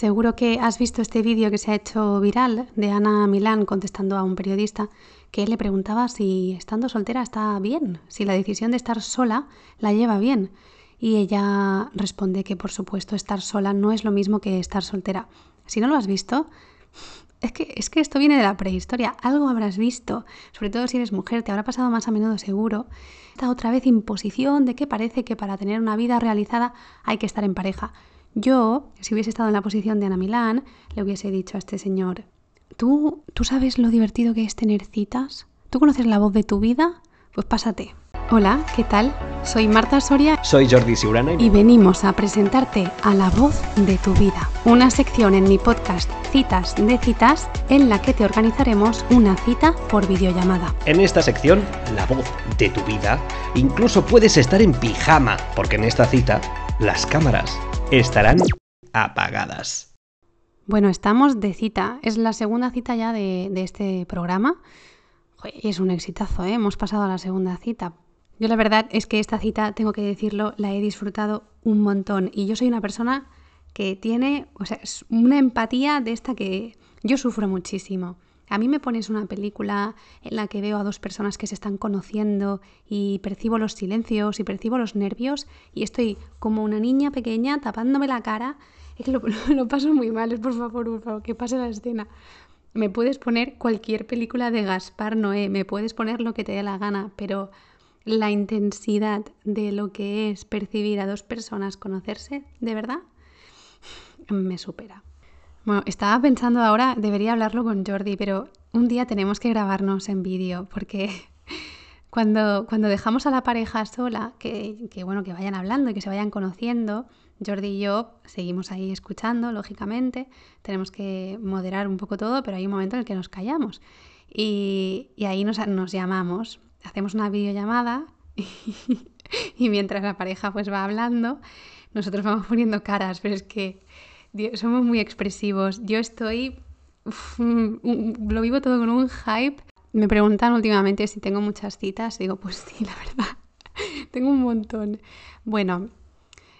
Seguro que has visto este vídeo que se ha hecho viral de Ana Milán contestando a un periodista que le preguntaba si estando soltera está bien, si la decisión de estar sola la lleva bien. Y ella responde que por supuesto estar sola no es lo mismo que estar soltera. Si no lo has visto, es que, es que esto viene de la prehistoria, algo habrás visto, sobre todo si eres mujer, te habrá pasado más a menudo seguro. Esta otra vez imposición de que parece que para tener una vida realizada hay que estar en pareja. Yo, si hubiese estado en la posición de Ana Milán, le hubiese dicho a este señor, ¿tú, ¿tú sabes lo divertido que es tener citas? ¿Tú conoces la voz de tu vida? Pues pásate. Hola, ¿qué tal? Soy Marta Soria. Soy Jordi Siurana. Y venimos a presentarte a La Voz de tu Vida, una sección en mi podcast Citas de Citas, en la que te organizaremos una cita por videollamada. En esta sección, La Voz de tu Vida, incluso puedes estar en pijama, porque en esta cita, las cámaras estarán apagadas. Bueno, estamos de cita. Es la segunda cita ya de, este programa. Es un exitazo, ¿eh? Hemos pasado a la segunda cita. Yo la verdad es que esta cita, tengo que decirlo, la he disfrutado un montón. Y yo soy una persona que tiene, o sea, una empatía de esta que yo sufro muchísimo. A mí me pones una película en la que veo a dos personas que se están conociendo y percibo los silencios y percibo los nervios y estoy como una niña pequeña tapándome la cara. Es que lo, paso muy mal, es por favor, por favor, que pase la escena. Me puedes poner cualquier película de Gaspar Noé, me puedes poner lo que te dé la gana, pero la intensidad de lo que es percibir a dos personas conocerse, de verdad, me supera. Bueno, estaba pensando ahora, debería hablarlo con Jordi, pero un día tenemos que grabarnos en vídeo, porque cuando, cuando dejamos a la pareja sola, que, bueno, que vayan hablando y que se vayan conociendo, Jordi y yo seguimos ahí escuchando, lógicamente, tenemos que moderar un poco todo, pero hay un momento en el que nos callamos. Y, ahí nos, nos llamamos hacemos una videollamada y, y, mientras la pareja pues va hablando, nosotros vamos poniendo caras, pero es que Somos muy expresivos. Yo estoy, lo vivo todo con un hype. Me preguntan últimamente si tengo muchas citas. Digo, pues sí, la verdad, tengo un montón. Bueno,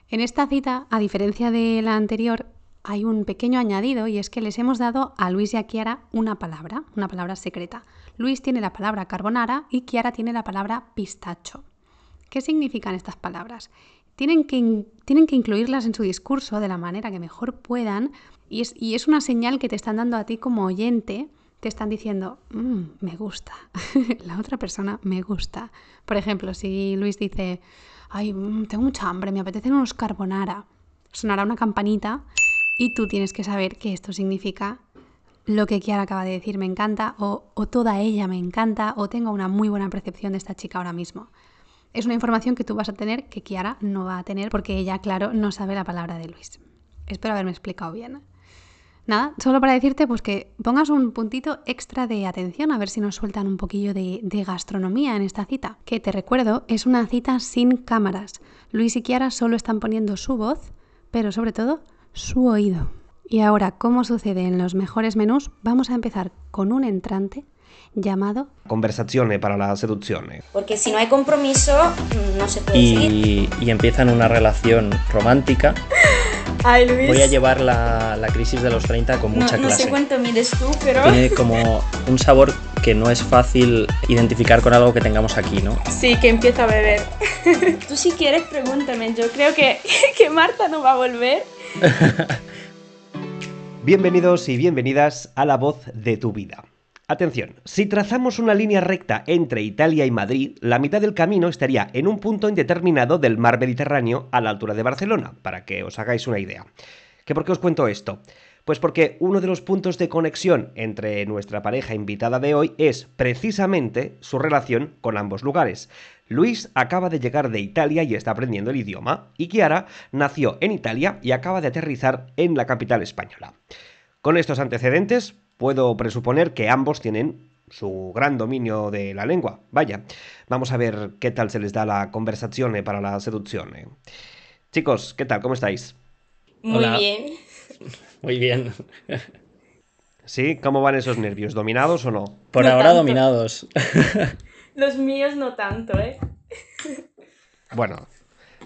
en esta cita, a diferencia de la anterior, hay un pequeño añadido y es que les hemos dado a Luis y a Kiara una palabra, una palabra secreta. Luis tiene la palabra carbonara y Kiara tiene la palabra pistacho. ¿Qué significan estas palabras? Tienen que, tienen que incluirlas en su discurso de la manera que mejor puedan y es, y es una señal que te están dando a ti como oyente te están diciendo, mmm, me gusta, la otra persona me gusta. Por ejemplo, si Luis dice, ay, mmm, tengo mucha hambre, me apetecen unos carbonara, sonará una campanita y tú tienes que saber que esto significa lo que Kiara acaba de decir me encanta o, o, toda ella me encanta o tengo una muy buena percepción de esta chica ahora mismo. Es una información que tú vas a tener que Kiara no va a tener porque ella, claro, no sabe la palabra de Luis. Espero haberme explicado bien. Nada, solo para decirte pues que pongas un puntito extra de atención a ver si nos sueltan un poquillo de, de gastronomía en esta cita. Que te recuerdo, es una cita sin cámaras. Luis y Kiara solo están poniendo su voz, pero sobre todo su oído. Y ahora, como sucede en los mejores menús, vamos a empezar con un entrante llamado Conversazione para la seducción. Porque si no hay compromiso, no se puede y, seguir. y empiezan una relación romántica. Ay, Luis. Voy a llevar la, la, crisis de los 30 con mucha no, no clase. sé cuánto mides tú, pero... Tiene como un sabor que no es fácil identificar con algo que tengamos aquí, ¿no? Sí, que empieza a beber. tú si quieres pregúntame, yo creo que, que Marta no va a volver. Bienvenidos y bienvenidas a La Voz de tu Vida. Atención, si trazamos una línea recta entre Italia y Madrid, la mitad del camino estaría en un punto indeterminado del mar Mediterráneo a la altura de Barcelona, para que os hagáis una idea. ¿Que ¿Por qué os cuento esto? Pues porque uno de los puntos de conexión entre nuestra pareja invitada de hoy es precisamente su relación con ambos lugares. Luis acaba de llegar de Italia y está aprendiendo el idioma, y Chiara nació en Italia y acaba de aterrizar en la capital española. Con estos antecedentes, puedo presuponer que ambos tienen su gran dominio de la lengua. Vaya, vamos a ver qué tal se les da la conversación para la seducción. Chicos, ¿qué tal? ¿Cómo estáis? Muy Hola. bien. Muy bien. ¿Sí? ¿Cómo van esos nervios? ¿Dominados o no? Por No ahora tanto. dominados. Los míos no tanto, ¿eh? Bueno,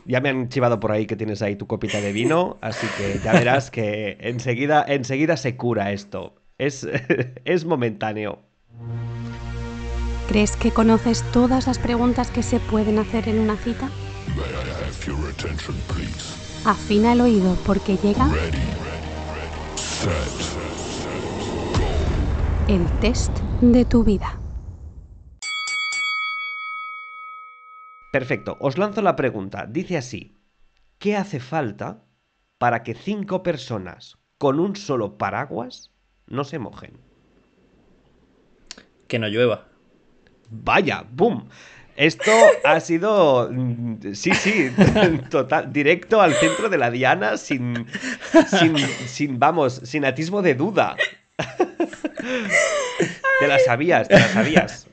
Ya me han chivado por ahí que tienes ahí tu copita de vino, así que ya verás que enseguida, enseguida se cura esto. Es, es momentáneo. ¿Crees que conoces todas las preguntas que se pueden hacer en una cita? Afina el oído porque llega el test de tu vida. Perfecto, os lanzo la pregunta. Dice así, ¿qué hace falta para que cinco personas con un solo paraguas no se mojen? Que no llueva. Vaya, boom. Esto ha sido, mm, sí, sí, total, directo al centro de la diana sin, sin, sin, vamos, sin atismo de duda. Te la sabías, te la sabías.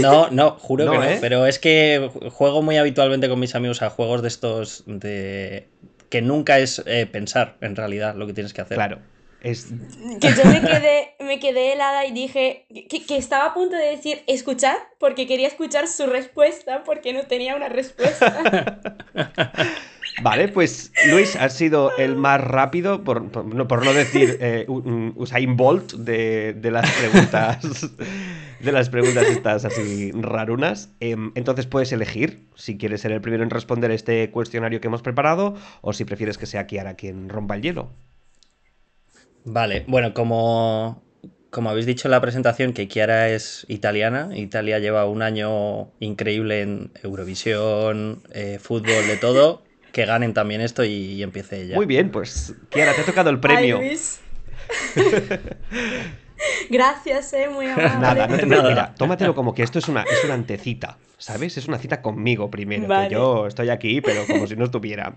No, no, juro que no. ¿eh? Pero es que juego muy habitualmente con mis amigos a juegos de estos de que nunca es eh, pensar en realidad lo que tienes que hacer. Claro. Es... Que yo me quedé, me quedé helada y dije que, que, estaba a punto de decir escuchar, porque quería escuchar su respuesta, porque no tenía una respuesta. Vale, pues Luis ha sido el más rápido, por, por, no, por no, decir eh, Usain Bolt de, de, las preguntas de las preguntas estas así rarunas. Eh, entonces puedes elegir si quieres ser el primero en responder este cuestionario que hemos preparado o si prefieres que sea Kiara quien rompa el hielo. Vale, bueno, como, como habéis dicho en la presentación, que Kiara es italiana. Italia lleva un año increíble en Eurovisión, eh, fútbol, de todo. Que ganen también esto y, y empiece ella. Muy bien, pues Kiara, te ha tocado el premio. Ay, Gracias, eh, muy amable. Nada, no te Nada. Mira, tómatelo como que esto es una, es una antecita, ¿sabes? Es una cita conmigo primero, vale. que yo estoy aquí, pero como si no estuviera.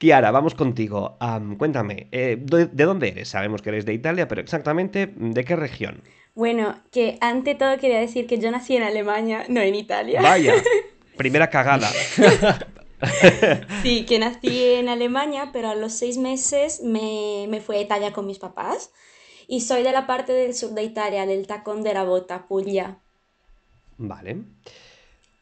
Kiara, vamos contigo. Um, cuéntame, eh, ¿de dónde eres? Sabemos que eres de Italia, pero exactamente, ¿de qué región? Bueno, que ante todo quería decir que yo nací en Alemania, no en Italia. Vaya, primera cagada. sí, que nací en Alemania, pero a los seis meses me, me fui a Italia con mis papás. Y soy de la parte del sur de Italia, del tacón de la bota, Puglia. Vale.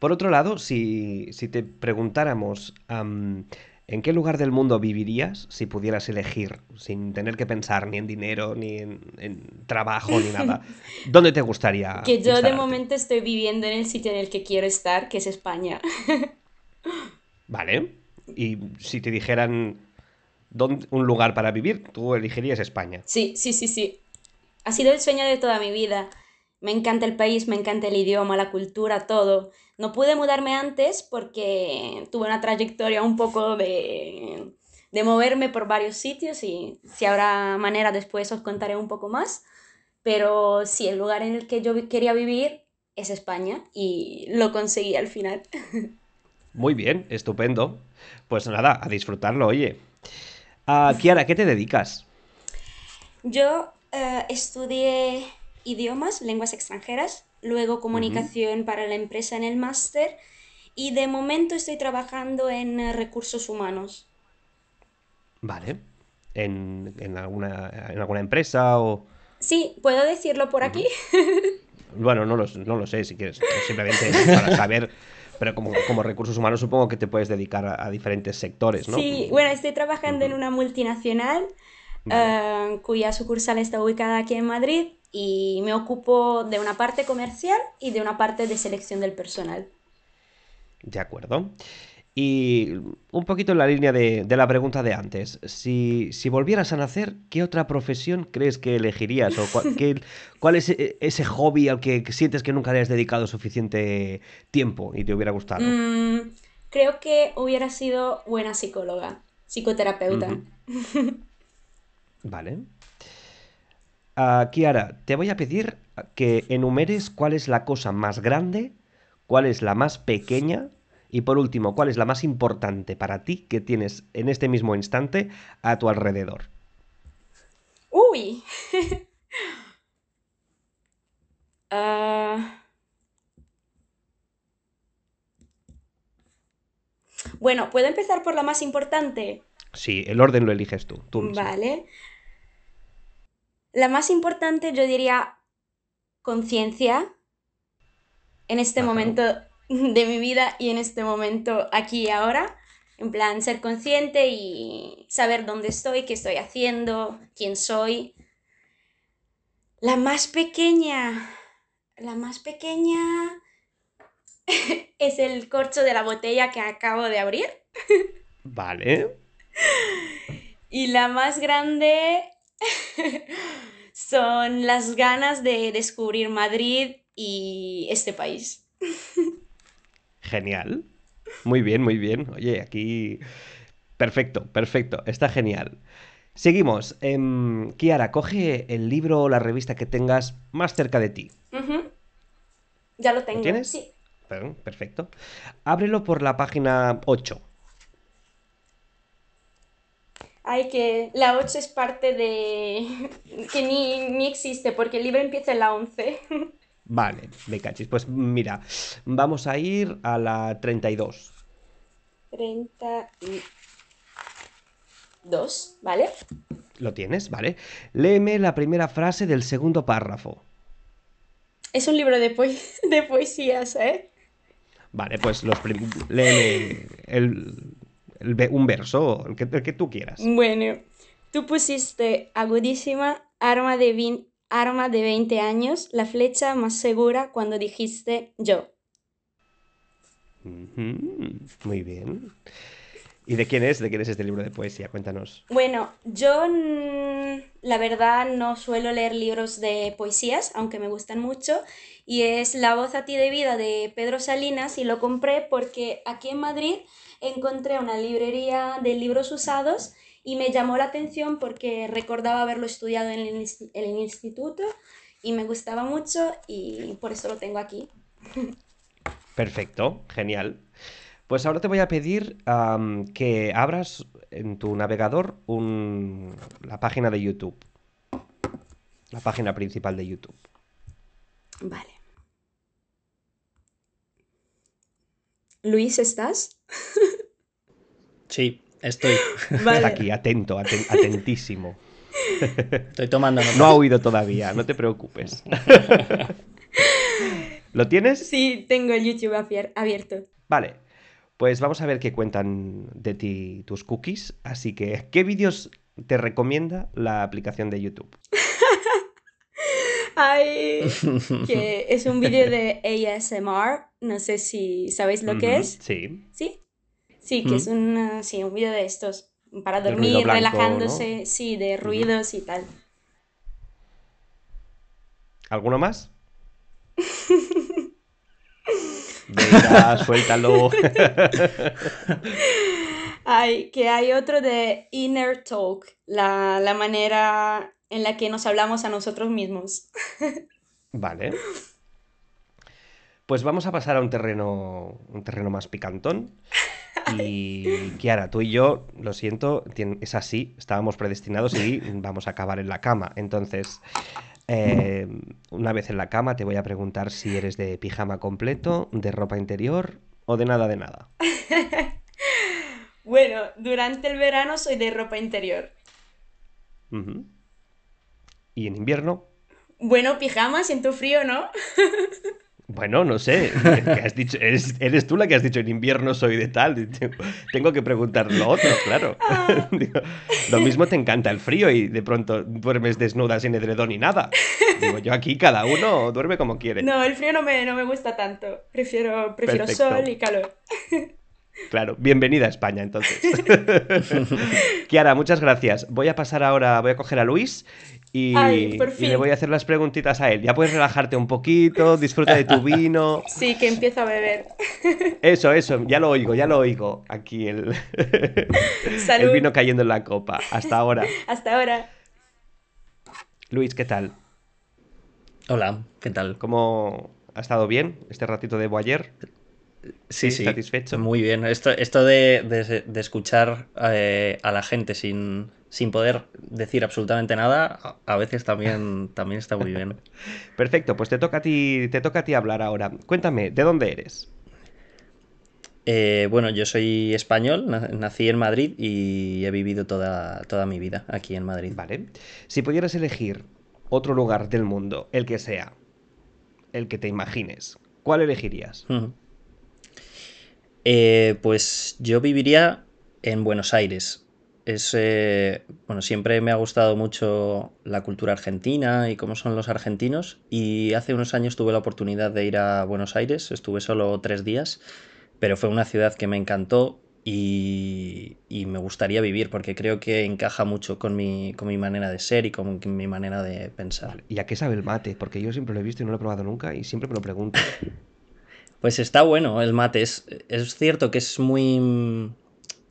Por otro lado, si, si te preguntáramos um, ¿En qué lugar del mundo vivirías si pudieras elegir, sin tener que pensar ni en dinero, ni en, en trabajo, ni nada? ¿Dónde te gustaría? Que yo de momento estoy viviendo en el sitio en el que quiero estar, que es España. Vale. Y si te dijeran dónde, un lugar para vivir, tú elegirías España. Sí, sí, sí, sí. Ha sido el sueño de toda mi vida. Me encanta el país, me encanta el idioma, la cultura, todo. No pude mudarme antes porque tuve una trayectoria un poco de, de moverme por varios sitios y si habrá manera después os contaré un poco más. Pero sí, el lugar en el que yo quería vivir es España y lo conseguí al final. Muy bien, estupendo. Pues nada, a disfrutarlo, oye. Uh, Kiara, ¿qué te dedicas? Yo uh, estudié idiomas, lenguas extranjeras, luego comunicación uh -huh. para la empresa en el máster y de momento estoy trabajando en uh, recursos humanos. Vale. ¿En, en, alguna, ¿En alguna empresa o...? Sí, ¿puedo decirlo por aquí? bueno, no lo, no lo sé si quieres, simplemente para saber... Pero como, como, recursos humanos supongo que te puedes dedicar a, a diferentes sectores, ¿no? Sí, bueno, estoy trabajando uh -huh. en una multinacional vale. uh, cuya sucursal está ubicada aquí en Madrid y me ocupo de una parte comercial y de una parte de selección del personal. De acuerdo. Y un poquito en la línea de, de la pregunta de antes, si, si, volvieras a nacer, ¿qué otra profesión crees que elegirías? ¿O cuál, qué, cuál es e, ese hobby al que sientes que nunca le has dedicado suficiente tiempo y te hubiera gustado? Mm, creo que hubiera sido buena psicóloga, psicoterapeuta. Uh -huh. vale. Uh, Kiara, te voy a pedir que enumeres cuál es la cosa más grande, cuál es la más pequeña y por último, cuál es la más importante para ti que tienes en este mismo instante a tu alrededor. Uy. uh... Bueno, ¿puedo empezar por la más importante? Sí, el orden lo eliges tú. tú vale. La más importante yo diría conciencia en este Ajá. momento de mi vida y en este momento aquí y ahora. En plan, ser consciente y saber dónde estoy, qué estoy haciendo, quién soy. La más pequeña, la más pequeña es el corcho de la botella que acabo de abrir. Vale. Y la más grande son las ganas de descubrir Madrid y este país. Genial. Muy bien, muy bien. Oye, aquí... Perfecto, perfecto. Está genial. Seguimos. Em, Kiara, coge el libro o la revista que tengas más cerca de ti. Ya lo tengo. tienes? Sí. Perfecto. Ábrelo por la página 8. Ay, que la 8 es parte de... que ni, ni existe porque el libro empieza en la 11. Vale, me cachis. Pues mira, vamos a ir a la 32. 32, ¿vale? ¿Lo tienes? Vale. Léeme la primera frase del segundo párrafo. Es un libro de, de poesías, ¿eh? Vale, pues los léeme el, el un verso, el que, el que tú quieras. Bueno, tú pusiste agudísima, arma de, vin- arma de 20 años, la flecha más segura cuando dijiste yo. Muy bien. ¿Y de quién es? ¿De quién es este libro de poesía? Cuéntanos. Bueno, yo la verdad no suelo leer libros de poesías, aunque me gustan mucho, y es La voz a ti de vida de Pedro Salinas y lo compré porque aquí en Madrid encontré una librería de libros usados y me llamó la atención porque recordaba haberlo estudiado en el, instituto y me gustaba mucho y por eso lo tengo aquí. Perfecto, genial. Pues ahora te voy a pedir que abras en tu navegador un- la página de YouTube. La página principal de YouTube. Vale. Luis, ¿estás? Sí, estoy. Vale. Está aquí, atento, aten- atentísimo. Estoy tomando nota. No ha oído todavía, no te preocupes. ¿Lo tienes? Sí, tengo el YouTube abier- abierto. Vale. Pues vamos a ver qué cuentan de ti tus cookies. Así que, ¿qué vídeos te recomienda la aplicación de YouTube? Ay, que es un vídeo de ASMR. No sé si sabéis lo que es. Sí. ¿Sí? Sí, que es una, sí, un vídeo de estos. Para dormir, blanco, relajándose, sí, de ruidos y tal. ¿Alguno más? Venga, suéltalo. Ay, que hay otro de Inner Talk, la, la manera en la que nos hablamos a nosotros mismos. Vale. Pues vamos a pasar a un terreno, un terreno más picantón. Y Kiara, tú y yo, lo siento, es así, estábamos predestinados y vamos a acabar en la cama. Entonces, eh, una vez en la cama te voy a preguntar si eres de pijama completo, de ropa interior o de nada de nada. Bueno, durante el verano soy de ropa interior. Y en invierno, Bueno, pijama, siento frío, ¿no? bueno, no sé, ¿qué has dicho? Eres, eres tú la que has dicho en invierno soy de tal. y te- Tengo que preguntar lo otro, claro. Digo, lo mismo te encanta el frío y de pronto duermes desnuda sin edredón ni nada. Digo, yo aquí cada uno duerme como quiere. No, el frío no me, no me gusta tanto. Prefiero, prefiero Perfecto. sol y calor. Claro, bienvenida a España entonces. Kiara, muchas gracias. Voy a pasar ahora, voy a coger a Luis y, Ay, le voy a hacer las preguntitas a él. Ya puedes relajarte un poquito, disfruta de tu vino. Sí, que empiezo a beber. Eso, eso, ya lo oigo, ya lo oigo. Aquí el, el vino cayendo en la copa. Hasta ahora. Hasta ahora. Luis, ¿qué tal? Hola, ¿qué tal? ¿Cómo ha estado bien este ratito de Boyer? Sí, Sí, sí, satisfecho. Muy bien. Esto, esto de, de- de escuchar eh, a la gente sin, sin poder decir absolutamente nada, a, veces también, también está muy bien. Perfecto, pues te toca a ti, te toca a ti hablar ahora. Cuéntame, ¿de dónde eres? Eh, bueno, yo soy español, na- nací en Madrid y he vivido toda, toda mi vida aquí en Madrid. Vale. Si pudieras elegir otro lugar del mundo, el que sea, el que te imagines, ¿cuál elegirías? Eh, pues yo viviría en Buenos Aires. Es, eh, bueno, siempre me ha gustado mucho la cultura argentina y cómo son los argentinos. Y hace unos años tuve la oportunidad de ir a Buenos Aires, estuve solo tres días, pero fue una ciudad que me encantó y, me gustaría vivir porque creo que encaja mucho con mi, con mi manera de ser y con mi manera de pensar. ¿Y a qué sabe el mate? Porque yo siempre lo he visto y no lo he probado nunca y siempre me lo pregunto. Pues está bueno el mate. Es, es cierto que es muy...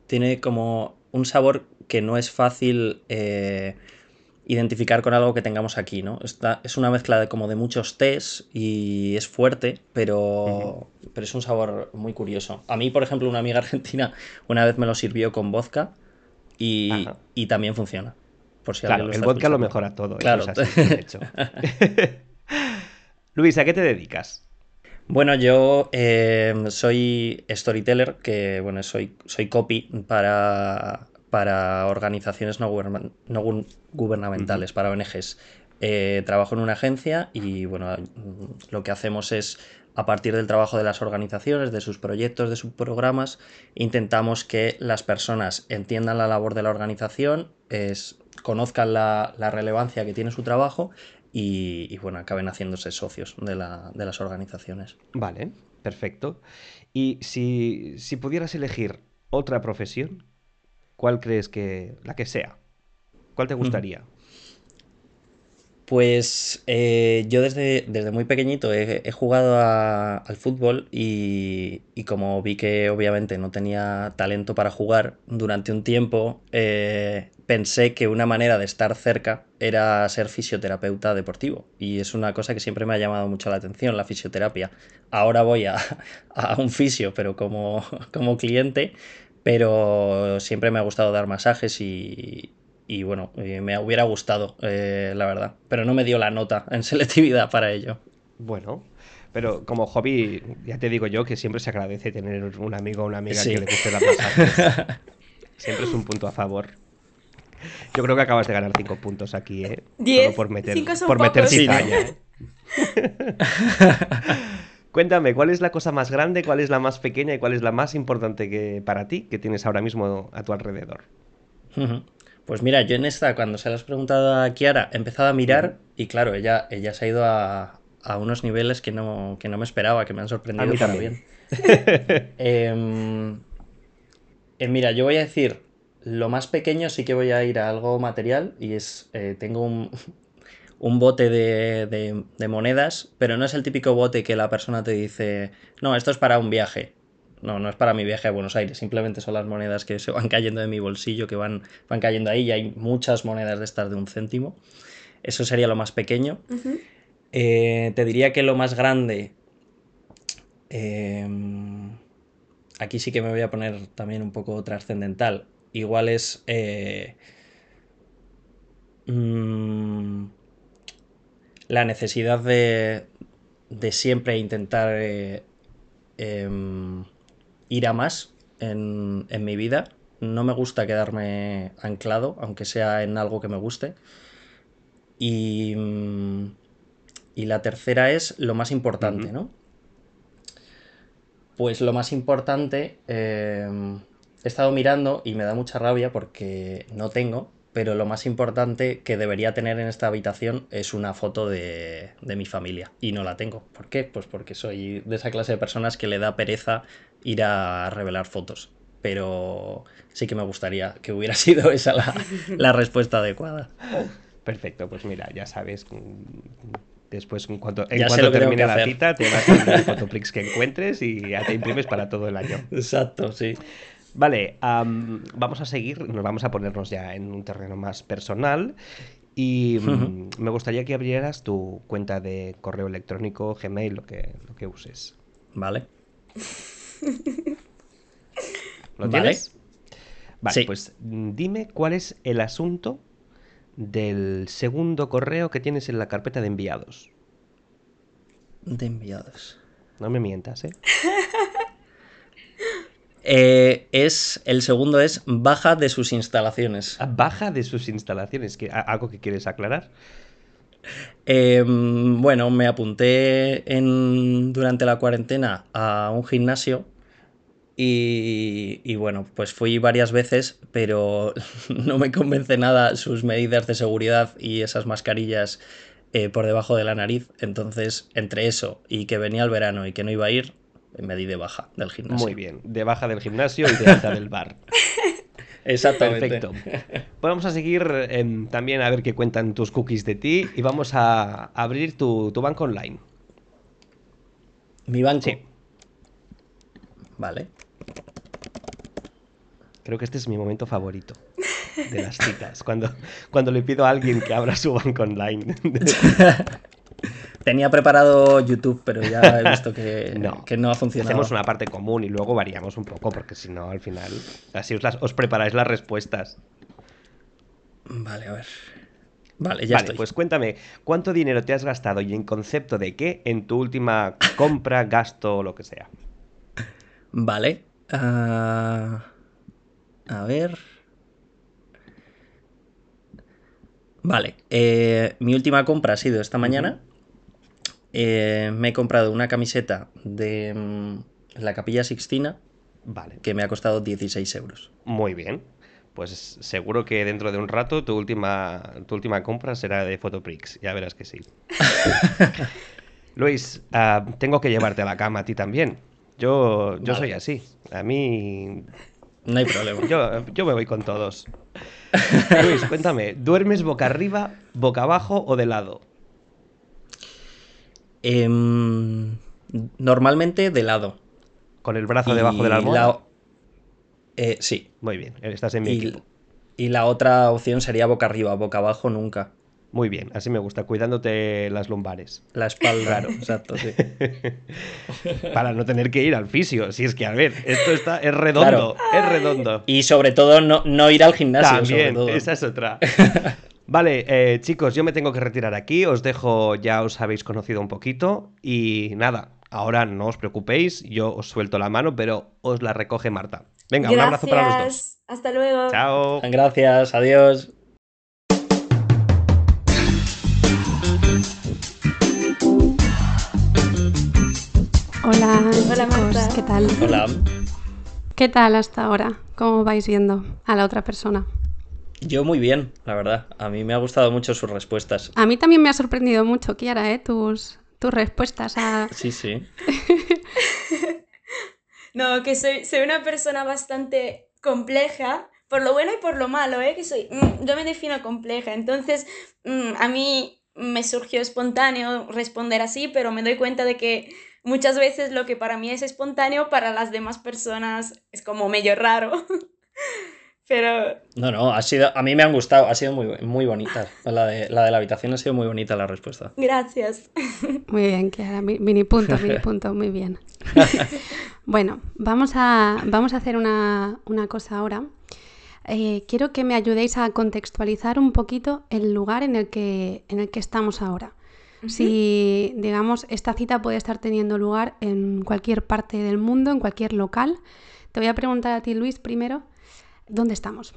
Tiene como un sabor que no es fácil eh, identificar con algo que tengamos aquí, ¿no? es una mezcla de como de muchos tés y es fuerte, pero, pero es un sabor muy curioso. A mí, por ejemplo, una amiga argentina una vez me lo sirvió con vodka y, también funciona. Por si claro, el vodka lo mejora todo. Claro. Luis, ¿a qué te dedicas? Bueno, yo eh, soy storyteller, que bueno, soy, soy copy para, para organizaciones no, gubernamentales, para ONGs. Eh, trabajo en una agencia y bueno, lo que hacemos es a partir del trabajo de las organizaciones, de sus proyectos, de sus programas, intentamos que las personas entiendan la labor de la organización, es, conozcan la, relevancia que tiene su trabajo y, bueno, acaben haciéndose socios de, las organizaciones. Vale, perfecto. Y si, si pudieras elegir otra profesión, ¿cuál crees que la que sea? ¿Cuál te gustaría? Pues eh, yo desde, desde, muy pequeñito he, jugado al fútbol y, como vi que obviamente no tenía talento para jugar durante un tiempo, eh, pensé que una manera de estar cerca era ser fisioterapeuta deportivo. Y es una cosa que siempre me ha llamado mucho la atención, la fisioterapia. Ahora voy a, un fisio, pero como, como cliente, pero siempre me ha gustado dar masajes y, y bueno, eh, me hubiera gustado, eh, la verdad. Pero no me dio la nota en selectividad para ello. Bueno, pero como hobby, ya te digo yo que siempre se agradece tener un amigo o una amiga que le guste la masajes. siempre es un punto a favor. Yo creo que acabas de ganar cinco puntos aquí, ¿eh? Diez. por meter, por meter cizaña, ¿eh? Cuéntame, ¿cuál es la cosa más grande, cuál es la más pequeña y cuál es la más importante que, para ti que tienes ahora mismo a tu alrededor? Pues mira, yo en esta, cuando se lo has preguntado a Kiara, he empezado a mirar y claro, ella, ella se ha ido a, unos niveles que no, que no me esperaba, que me han sorprendido para bien. Em, eh, mira, yo voy a decir, lo más pequeño sí que voy a ir a algo material y es, eh, tengo un, un bote de, de, monedas, pero no es el típico bote que la persona te dice, no, esto es para un viaje. No, no es para mi viaje a Buenos Aires, simplemente son las monedas que se van cayendo de mi bolsillo, que van, van cayendo ahí y hay muchas monedas de estas de un céntimo. Eso sería lo más pequeño. Eh, te diría que lo más grande... Em, aquí sí que me voy a poner también un poco trascendental. Igual es... Eh, mm, la necesidad de, de siempre intentar eh, em, ir a más en, mi vida. No me gusta quedarme anclado, aunque sea en algo que me guste. Y, y la tercera es lo más importante, ¿no? Pues lo más importante, em, he estado mirando y me da mucha rabia porque no tengo, pero lo más importante que debería tener en esta habitación es una foto de, de, mi familia y no la tengo. ¿Por qué? Pues porque soy de esa clase de personas que le da pereza ir a revelar fotos. Pero sí que me gustaría que hubiera sido esa la, respuesta adecuada. Perfecto, pues mira, ya sabes, después en cuanto, en cuanto termine la cita te vas a el fotoplix que encuentres y ya te imprimes para todo el año. Exacto, sí. Vale, vamos a seguir, nos vamos a ponernos ya en un terreno más personal y mm, me gustaría que abrieras tu cuenta de correo electrónico, Gmail, lo que, lo que uses. Vale. ¿Lo tienes? Vale, pues mm, dime cuál es el asunto del segundo correo que tienes en la carpeta de enviados. De enviados. No me mientas, ¿eh? eh es el segundo es baja de sus instalaciones. Ah, baja de sus instalaciones. ¿Algo que quieres aclarar? Em, bueno, me apunté en, durante la cuarentena a un gimnasio Y, y, bueno, pues fui varias veces, pero no me convence nada sus medidas de seguridad y esas mascarillas eh, por debajo de la nariz. Entonces, entre eso y que venía el verano y que no iba a ir, me di de baja del gimnasio. Muy bien, de baja del gimnasio y de alta del bar. Exactamente. Perfecto. vamos a seguir eh, también a ver qué cuentan tus cookies de ti y vamos a abrir tu, tu banco online. ¿Mi banco? Sí. Vale. Creo que este es mi momento favorito de las citas. Cuando, cuando le pido a alguien que abra su banco online. Tenía preparado YouTube, pero ya he visto que no, que no ha funcionado. Hacemos una parte común y luego variamos un poco, porque si no, al final, así os, las, os preparáis las respuestas. Vale, a ver. Vale, ya vale, estoy. pues cuéntame, ¿cuánto dinero te has gastado y en concepto de qué en tu última compra, gasto o lo que sea? Vale. Uh, a ver. Vale. Eh, mi última compra ha sido esta mañana. Eh, me he comprado una camiseta de mm, la Capilla Sixtina. Vale. Que me ha costado 16 euros. Muy bien. Pues seguro que dentro de un rato tu última, tu última compra será de Photoprix. Ya verás que sí. Luis, uh, tengo que llevarte a la cama a ti también. Yo, yo vale. soy así. A mí. No hay problema. Yo, yo me voy con todos. Luis, cuéntame, ¿duermes boca arriba, boca abajo o de lado? Eh, normalmente de lado. ¿Con el brazo y debajo de la almohada? Eh, sí. Muy bien, estás en mi y, equipo. Y la otra opción sería boca arriba, boca abajo nunca. Muy bien, así me gusta, cuidándote las lumbares. La espalda, claro, exacto, sí. Para no tener que ir al fisio, si es que, a ver, esto está, es redondo, claro. es redondo. Y sobre todo no, no ir al gimnasio. También, sobre todo. esa es otra. Vale, eh, chicos, yo me tengo que retirar aquí, os dejo, ya os habéis conocido un poquito y nada, ahora no os preocupéis, yo os suelto la mano, pero os la recoge Marta. Venga, Gracias. un abrazo para los dos. Hasta luego. Chao. Gracias, adiós. Hola, Hola, chicos, Marta. ¿qué tal? Hola. ¿Qué tal hasta ahora? ¿Cómo vais viendo a la otra persona? Yo muy bien, la verdad. A mí me ha gustado mucho sus respuestas. A mí también me ha sorprendido mucho, Kiara, ¿eh? tus, tus respuestas a... Sí, sí. no, que soy, soy una persona bastante compleja, por lo bueno y por lo malo, ¿eh? Que soy, mm, yo me defino compleja, entonces mm, a mí me surgió espontáneo responder así, pero me doy cuenta de que muchas veces lo que para mí es espontáneo, para las demás personas es como medio raro. Pero... No, no, ha sido, a mí me han gustado, ha sido muy, muy bonita. La de, la de la habitación ha sido muy bonita la respuesta. Gracias. Muy bien, Kiara, mini punto, mini punto, muy bien. bueno, vamos a, vamos a hacer una, una cosa ahora. Eh, quiero que me ayudéis a contextualizar un poquito el lugar en el que, en el que estamos ahora. Uh -huh. Si, digamos, esta cita puede estar teniendo lugar en cualquier parte del mundo, en cualquier local. Te voy a preguntar a ti, Luis, primero. ¿Dónde estamos?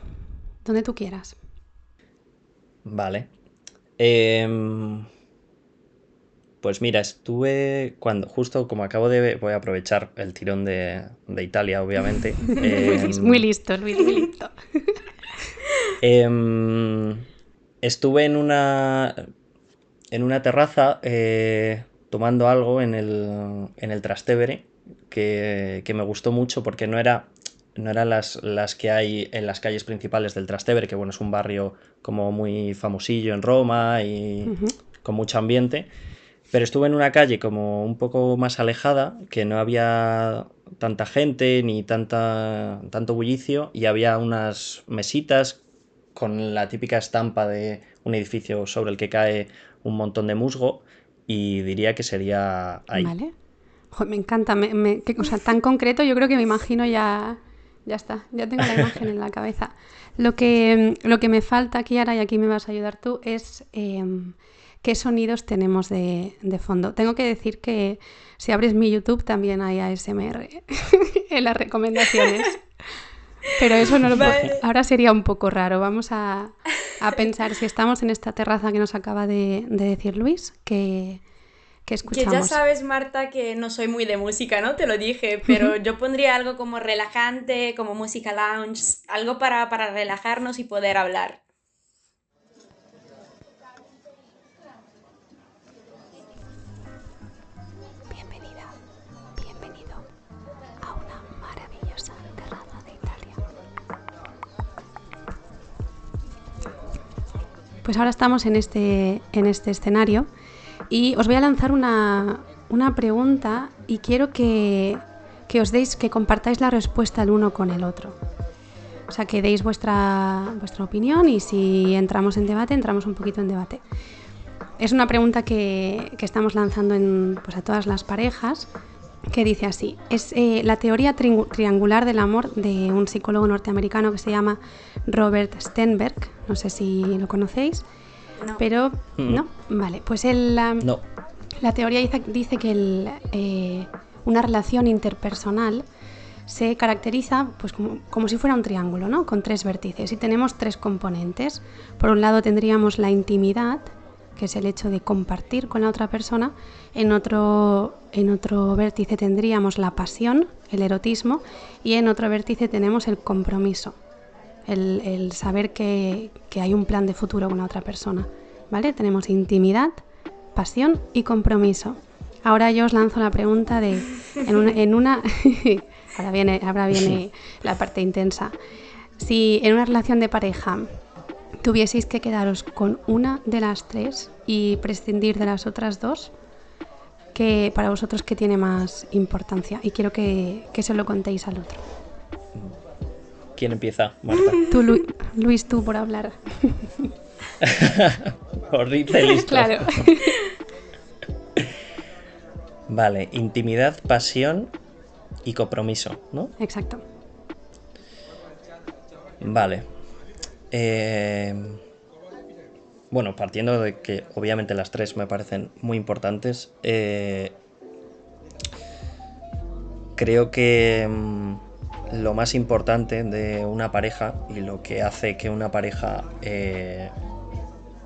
Donde tú quieras. Vale. Eh, pues mira, estuve cuando, justo como acabo de, voy a aprovechar el tirón de, de Italia, obviamente. eh, muy listo, Luis, muy listo. eh, estuve en una, en una terraza eh, tomando algo en el, en el Trastevere que, que me gustó mucho porque no era no eran las, las que hay en las calles principales del Trastevere, que bueno, es un barrio como muy famosillo en Roma y uh -huh. con mucho ambiente, pero estuve en una calle como un poco más alejada, que no había tanta gente ni tanta, tanto bullicio, y había unas mesitas con la típica estampa de un edificio sobre el que cae un montón de musgo, y diría que sería ahí. Vale. Joder, me encanta, me, me, que, o sea, tan concreto, yo creo que me imagino ya ya está, ya tengo la imagen en la cabeza. Lo que, lo que me falta aquí ahora, y aquí me vas a ayudar tú, es eh, qué sonidos tenemos de, de, fondo. Tengo que decir que si abres mi YouTube también hay ASMR en las recomendaciones. Pero eso no lo puedo. Vale. Ahora sería un poco raro. Vamos a, a, pensar si estamos en esta terraza que nos acaba de, de decir Luis, que, que escuchamos. Que ya sabes, Marta, que no soy muy de música, ¿no? Te lo dije, pero yo pondría algo como relajante, como música lounge, algo para, para relajarnos y poder hablar. Bienvenida, bienvenido a una maravillosa terraza de Italia. Pues ahora estamos en este, en este escenario y os voy a lanzar una, una pregunta y quiero que, que, os deis, que compartáis la respuesta el uno con el otro. O sea, que deis vuestra, vuestra opinión y si entramos en debate, entramos un poquito en debate. Es una pregunta que, que estamos lanzando en, pues, a todas las parejas que dice así. Es eh, la teoría tri triangular del amor de un psicólogo norteamericano que se llama Robert Stenberg. No sé si lo conocéis. No. Pero, Mm. ¿no? Vale, pues él, la, No. la teoría dice, dice que el, eh, una relación interpersonal se caracteriza pues, como, como si fuera un triángulo, ¿no? Con tres vértices y tenemos tres componentes. Por un lado tendríamos la intimidad, que es el hecho de compartir con la otra persona. En otro, en otro vértice tendríamos la pasión, el erotismo, y en otro vértice tenemos el compromiso, el, el saber que, que hay un plan de futuro con la otra persona. ¿Vale? Tenemos intimidad, pasión y compromiso. Ahora yo os lanzo la pregunta de, en una, en una ahora viene, ahora viene la parte intensa. Si en una relación de pareja tuvieseis que quedaros con una de las tres y prescindir de las otras dos, que para vosotros qué tiene más importancia? Y quiero que, que se lo contéis al otro. ¿Quién empieza? Marta. Tú, Lu- Luis, tú por hablar. Horrible listo. claro. Vale, intimidad, pasión y compromiso, ¿no? Exacto. Vale. Eh, bueno, partiendo de que obviamente las tres me parecen muy importantes, eh, creo que mm, lo más importante de una pareja y lo que hace que una pareja eh,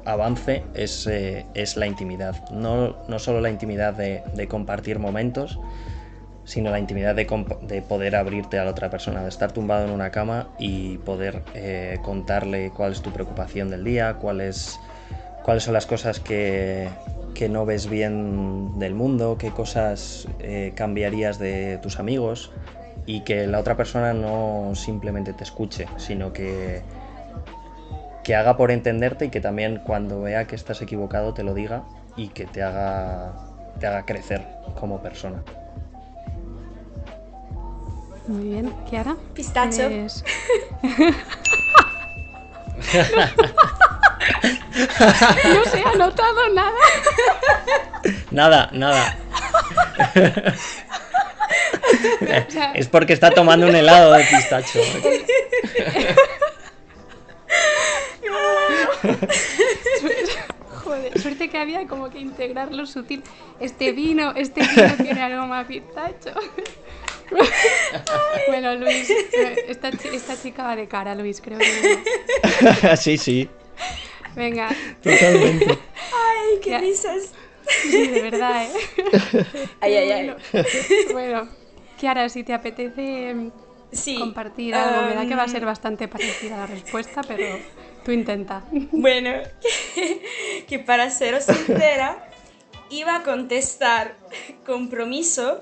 avance es, eh, es la intimidad. No, no solo la intimidad de, compartir momentos, sino la intimidad de, poder abrirte a la otra persona, de estar tumbado en una cama y poder eh, contarle cuál es tu preocupación del día, cuál es- cuáles son las cosas que, que no ves bien del mundo, qué cosas cambiarías de tus amigos y que la otra persona no simplemente te escuche, sino que, que haga por entenderte y que también cuando vea que estás equivocado te lo diga y que te haga, te haga crecer como persona. Muy bien. ¿Kiara? Pistacho. Pues- no se ha notado nada. Nada, nada. O sea, Es porque está tomando un helado de pistacho. Joder, suerte que había como que integrarlo sutil. Este vino, este vino tiene aroma a pistacho. bueno, Luis, esta, esta chica va de cara, Luis, creo que. sí, sí, Venga, totalmente. Ay, qué risas. sí, de verdad, ¿eh? Ay, ay, ay. Bueno, Kiara, si te apetece mm, Sí. compartir algo, me da que va a ser um, bastante parecida la respuesta, pero tú intenta. Bueno, que, que para seros sincera, iba a contestar compromiso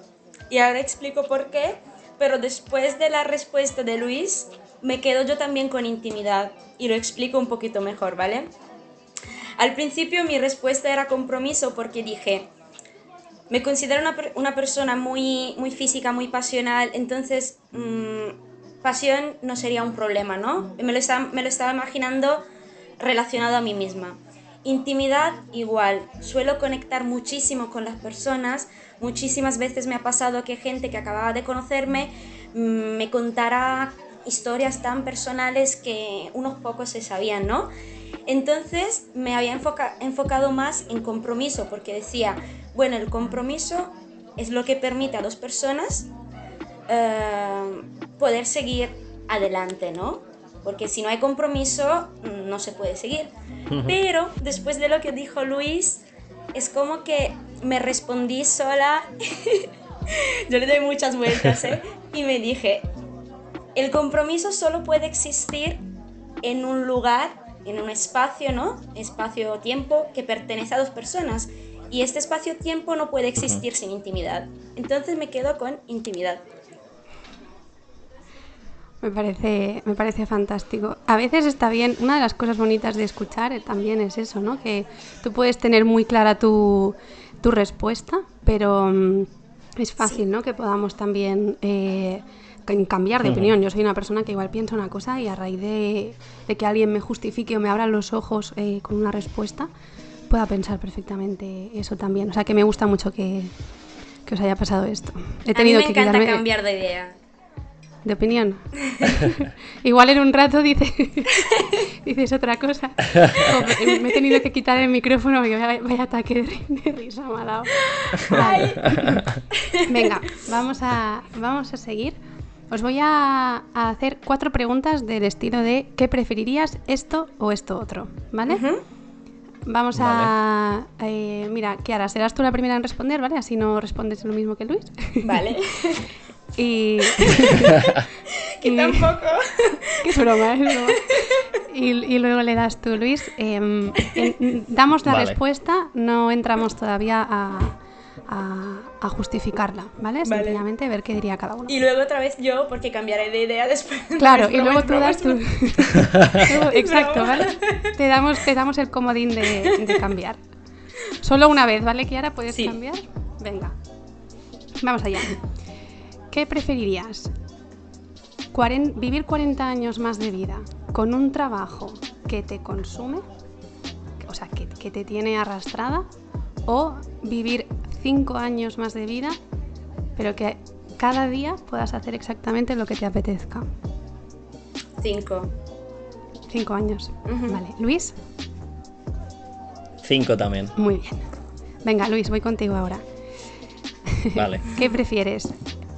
y ahora explico por qué, pero después de la respuesta de Luis, me quedo yo también con intimidad y lo explico un poquito mejor, ¿vale? Al principio mi respuesta era compromiso porque dije, me considero una, una persona muy, muy física, muy pasional, entonces mm, pasión no sería un problema, ¿no? Me lo, estaba, me lo estaba imaginando relacionado a mí misma. Intimidad igual, suelo conectar muchísimo con las personas, muchísimas veces me ha pasado que gente que acababa de conocerme mm, me contará historias tan personales que unos pocos se sabían, ¿no? Entonces me había enfoca- enfocado más en compromiso, porque decía, bueno, el compromiso es lo que permite a dos personas eh, poder seguir adelante, ¿no? Porque si no hay compromiso, no se puede seguir. Pero después de lo que dijo Luis, es como que me respondí sola. Yo le doy muchas vueltas, ¿eh? Y me dije, el compromiso solo puede existir en un lugar, en un espacio, ¿no? Espacio-tiempo que pertenece a dos personas. Y este espacio-tiempo no puede existir sin intimidad. Entonces me quedo con intimidad. Me parece, me parece fantástico. A veces está bien, una de las cosas bonitas de escuchar eh, también es eso, ¿no? Que tú puedes tener muy clara tu, tu respuesta, pero mm, es fácil, ¿no? Que podamos también eh, cambiar de opinión. Yo soy una persona que igual piensa una cosa y a raíz de, que alguien me justifique o me abra los ojos eh, con una respuesta, pueda pensar perfectamente eso también. O sea que me gusta mucho que, que os haya pasado esto. He tenido a mí me que encanta cambiar de idea de opinión. Igual en un rato dice, dices otra cosa. me he tenido que quitar el micrófono porque vaya, vaya ataque de, risa me ha dado. Venga, vamos a, vamos a seguir. Os voy a, hacer cuatro preguntas del estilo de ¿qué preferirías esto o esto otro? ¿Vale? Vamos a... Eh, mira, Kiara, serás tú la primera en responder, ¿vale? Así no respondes lo mismo que Luis. Vale. Y. que tampoco. que es broma, Y, luego le das tú, Luis. Em, damos la respuesta, no entramos todavía a, a, justificarla, ¿vale? Sencillamente ver qué diría cada uno. Y luego otra vez yo, porque cambiaré de idea después. Claro, y luego tú das tú. Exacto, ¿vale? Te damos, te damos el comodín de, de cambiar. Solo una vez, ¿vale, Kiara? ¿Puedes cambiar? Venga. Vamos allá. ¿Qué preferirías? ¿Vivir 40 años más de vida con un trabajo que te consume? O sea, que, te tiene arrastrada. ¿O vivir 5 años más de vida, pero que cada día puedas hacer exactamente lo que te apetezca? 5. 5 años. Vale. ¿Luis? 5 también. Muy bien. Venga, Luis, voy contigo ahora. Vale. ¿Qué prefieres?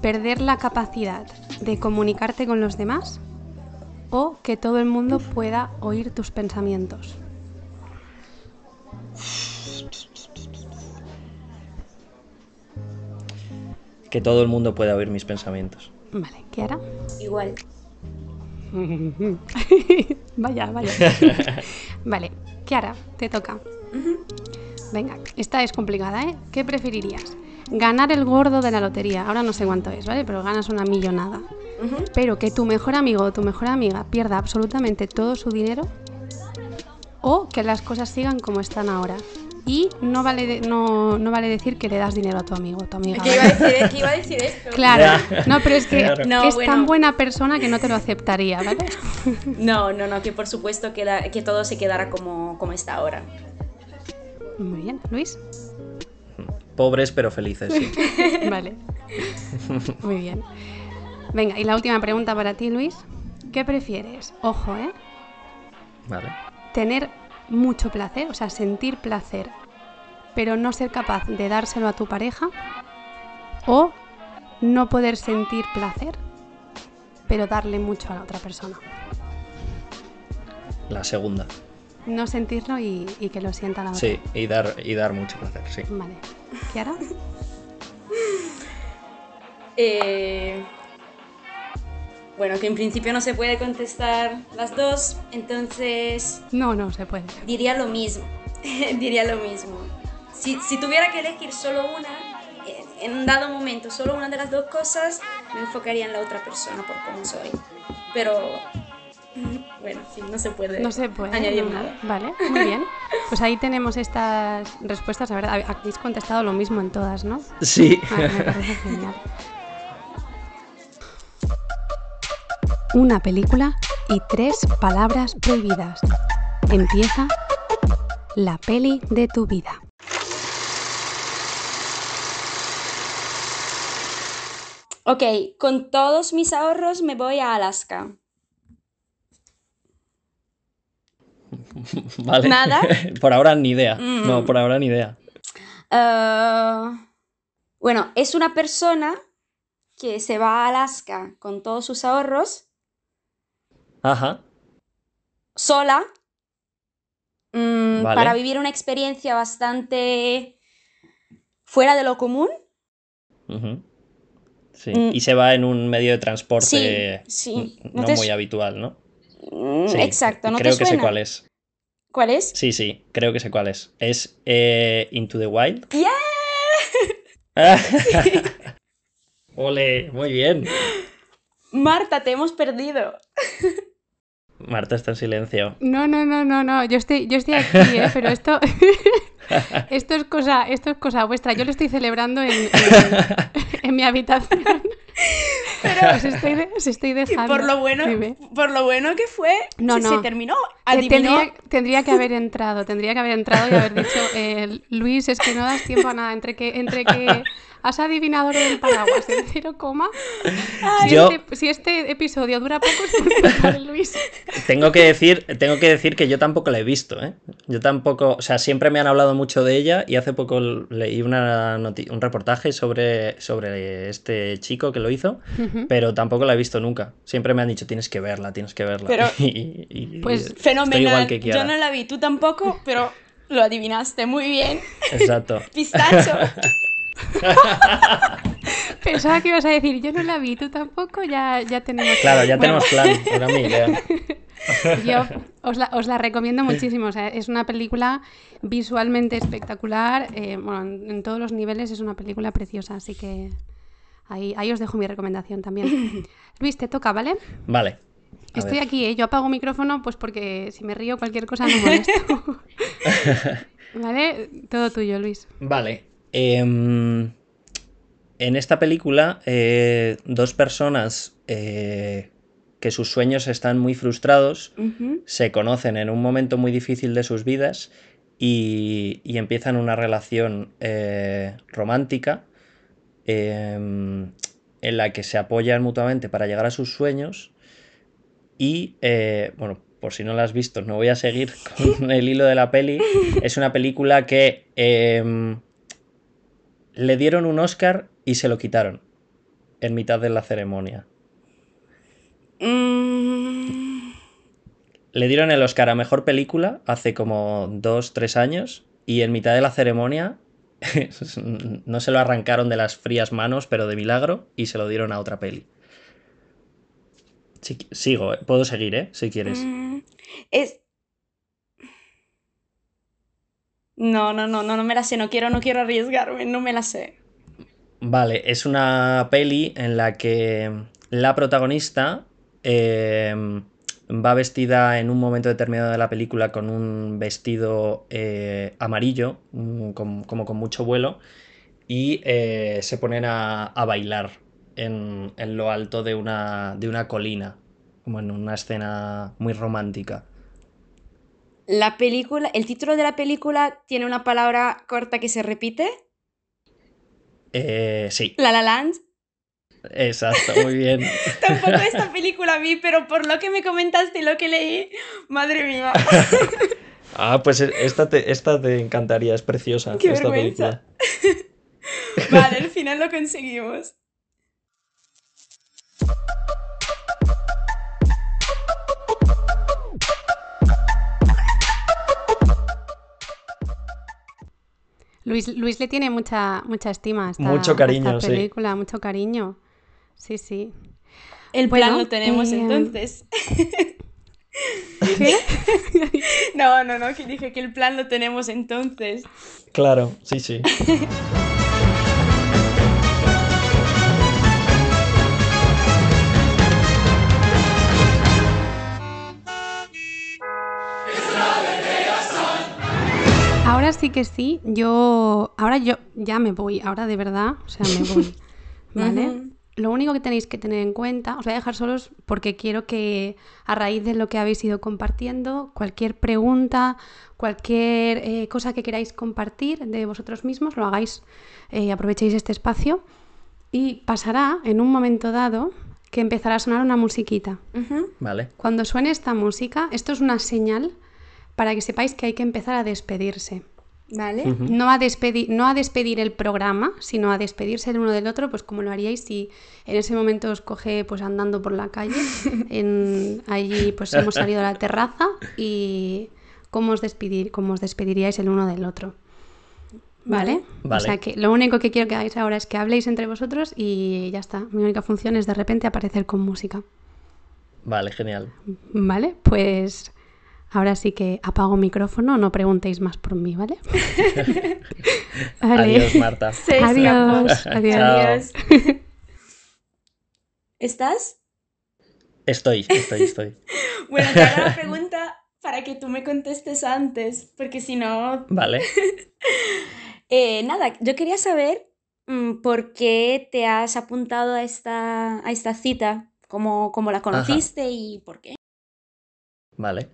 perder la capacidad de comunicarte con los demás o que todo el mundo pueda oír tus pensamientos. Que todo el mundo pueda oír mis pensamientos. Vale, ¿qué hará? Igual. vaya, vaya. vale, Kiara, te toca. Venga, esta es complicada, ¿eh? ¿Qué preferirías? ganar el gordo de la lotería, ahora no sé cuánto es, ¿vale? Pero ganas una millonada. Pero que tu mejor amigo o tu mejor amiga pierda absolutamente todo su dinero o que las cosas sigan como están ahora. Y no vale, no, no, vale decir que le das dinero a tu amigo tu amiga. ¿Qué iba a decir, que iba a decir esto. Claro, no, pero es que es tan buena persona que no te lo aceptaría, ¿vale? No, no, no, que por supuesto que, que todo se quedara como, como está ahora. Muy bien, Luis. Pobres pero felices. vale. Muy bien. Venga, y la última pregunta para ti, Luis. ¿Qué prefieres? Ojo, ¿eh? Vale. Tener mucho placer, o sea, sentir placer, pero no ser capaz de dárselo a tu pareja. O no poder sentir placer, pero darle mucho a la otra persona. La segunda. No sentirlo y, que lo sienta la otra. Sí, y dar, y dar mucho placer, sí. Vale. ¿Kiara? eh, bueno, que en principio no se puede contestar las dos, entonces... No, no se puede. Diría lo mismo, diría lo mismo. Si, si, tuviera que elegir solo una, en un dado momento, solo una de las dos cosas, me enfocaría en la otra persona por cómo soy. Pero bueno, sí, no se puede, no se puede añadir nada. Vale, muy bien. Pues ahí tenemos estas respuestas. A ver, habéis contestado lo mismo en todas, ¿no? Sí. Ah, me parece genial. Una película y tres palabras prohibidas. Empieza la peli de tu vida. Ok, con todos mis ahorros me voy a Alaska. vale. ¿Nada? por ahora ni idea. No, mm. por ahora ni idea. Ah, bueno, es una persona que se va a Alaska con todos sus ahorros. Ajá. Sola. Mm, para vivir una experiencia bastante fuera de lo común. Ujú. Sí. Mm. Y se va en un medio de transporte Sí, sí. n- ¿No no te muy su- habitual, ¿no? Mm, Sí, Exacto, ¿no Creo te que sé suena? cuál es. ¿Cuál es? Sí, sí, creo que sé cuál es. Es eh, Into the Wild. ¡Yeah! Ole, muy bien. Marta, te hemos perdido. Marta está en silencio. No, no, no, no, no. Yo estoy, yo estoy aquí, ¿eh? Pero esto, esto es cosa, esto es cosa vuestra. Yo lo estoy celebrando en, en- en mi habitación. Pero- os estoy, de- os estoy dejando. por lo bueno, Dime. por lo bueno que fue, No, se, no. se terminó. Tendría, tendría que haber entrado, tendría que haber entrado y haber dicho, eh, Luis, es que no das tiempo a nada, entre que, entre que has adivinado lo del paraguas en cero coma, si, Yo- este, si este episodio dura poco es por culpa de Luis. Tengo que decir, tengo que decir que yo tampoco la he visto, ¿eh? Yo tampoco, o sea, siempre me han hablado mucho de ella y hace poco leí una un reportaje sobre, sobre este chico que lo hizo, Ujú. pero tampoco la he visto nunca. Siempre me han dicho, tienes que verla, tienes que verla. Pero- Y- y- Pues, estoy Fenomenal. igual que Yo no la vi, tú tampoco, pero lo adivinaste muy bien. Exacto. Pistacho. Pensaba que ibas a decir, yo no la vi, tú tampoco, ya, ya tenemos... Claro, ya Bueno, tenemos plan, mi idea. Yo os la, os la recomiendo muchísimo. O sea, es una película visualmente espectacular. eh, bueno, en, en todos los niveles es una película preciosa. Así que ahí, ahí os dejo mi recomendación también. Luis, te toca, ¿vale? Vale. a Estoy ver. aquí, ¿eh? Yo apago micrófono pues porque si me río cualquier cosa no molesto. ¿Vale? Todo tuyo, Luis. Vale. Em, en esta película, eh, dos personas eh, que sus sueños están muy frustrados se conocen en un momento muy difícil de sus vidas y, y empiezan una relación eh, romántica em, en la que se apoyan mutuamente para llegar a sus sueños y, bueno, por si no la has visto, no voy a seguir con el hilo de la peli. Es una película que em, le dieron un Oscar y se lo quitaron en mitad de la ceremonia. Mm, Le dieron el Oscar a Mejor Película hace como dos, tres años y en mitad de la ceremonia no se lo arrancaron de las frías manos, pero de milagro, y se lo dieron a otra peli. Si- sigo, ¿eh? puedo seguir, ¿eh? Si quieres. mm, es. No, no, no, no, no me la sé, no quiero, no quiero arriesgarme, no me la sé. Vale, es una peli en la que la protagonista eh, va vestida en un momento determinado de la película con un vestido eh, amarillo, mm, como con mucho vuelo, y eh, se ponen a, a bailar en, en lo alto de una, de una colina, como en una escena muy romántica. La película, el título de la película tiene una palabra corta que se repite. Eh, sí, La La Land. exacto, muy bien. Tampoco esta película vi, pero por lo que me comentaste y lo que leí, madre mía. Ah, pues esta te, esta te encantaría, es preciosa. Qué esta vergüenza. película. Vale, al final lo conseguimos. Luis, Luis le tiene mucha, mucha estima a esta, Mucho a cariño, esta sí. película, mucho cariño. Sí, sí. El Bueno, plan lo tenemos eh, entonces. ¿Qué? No, no, no, que dije que el plan lo tenemos entonces. Claro, sí, sí. Ahora sí que sí, yo. Ahora yo ya me voy, ahora de verdad, o sea, me voy. ¿Vale? Lo único que tenéis que tener en cuenta, os voy a dejar solos porque quiero que a raíz de lo que habéis ido compartiendo, cualquier pregunta, cualquier eh, cosa que queráis compartir de vosotros mismos, lo hagáis, eh, aprovechéis este espacio y pasará en un momento dado que empezará a sonar una musiquita. Vale. Cuando suene esta música, esto es una señal para que sepáis que hay que empezar a despedirse. Vale. No a, despedir, no a despedir el programa, sino a despedirse el uno del otro, pues como lo haríais si en ese momento os coge pues andando por la calle. En, allí pues hemos salido a la terraza y cómo os, despedir, cómo os despediríais el uno del otro. ¿Vale? Vale. O sea que lo único que quiero que hagáis ahora es que habléis entre vosotros y ya está. Mi única función es de repente aparecer con música. Vale, genial. ¿Vale? Pues ahora sí que apago micrófono, no preguntéis más por mí, ¿vale? Vale. Adiós, Marta. Adiós, adiós. Adiós. ¿Estás? Estoy, estoy, estoy. Bueno, te hago la pregunta para que tú me contestes antes, porque si no... Vale. Eh, nada, yo quería saber mm, por qué te has apuntado a esta, a esta cita, cómo, cómo la conociste y por qué. Vale.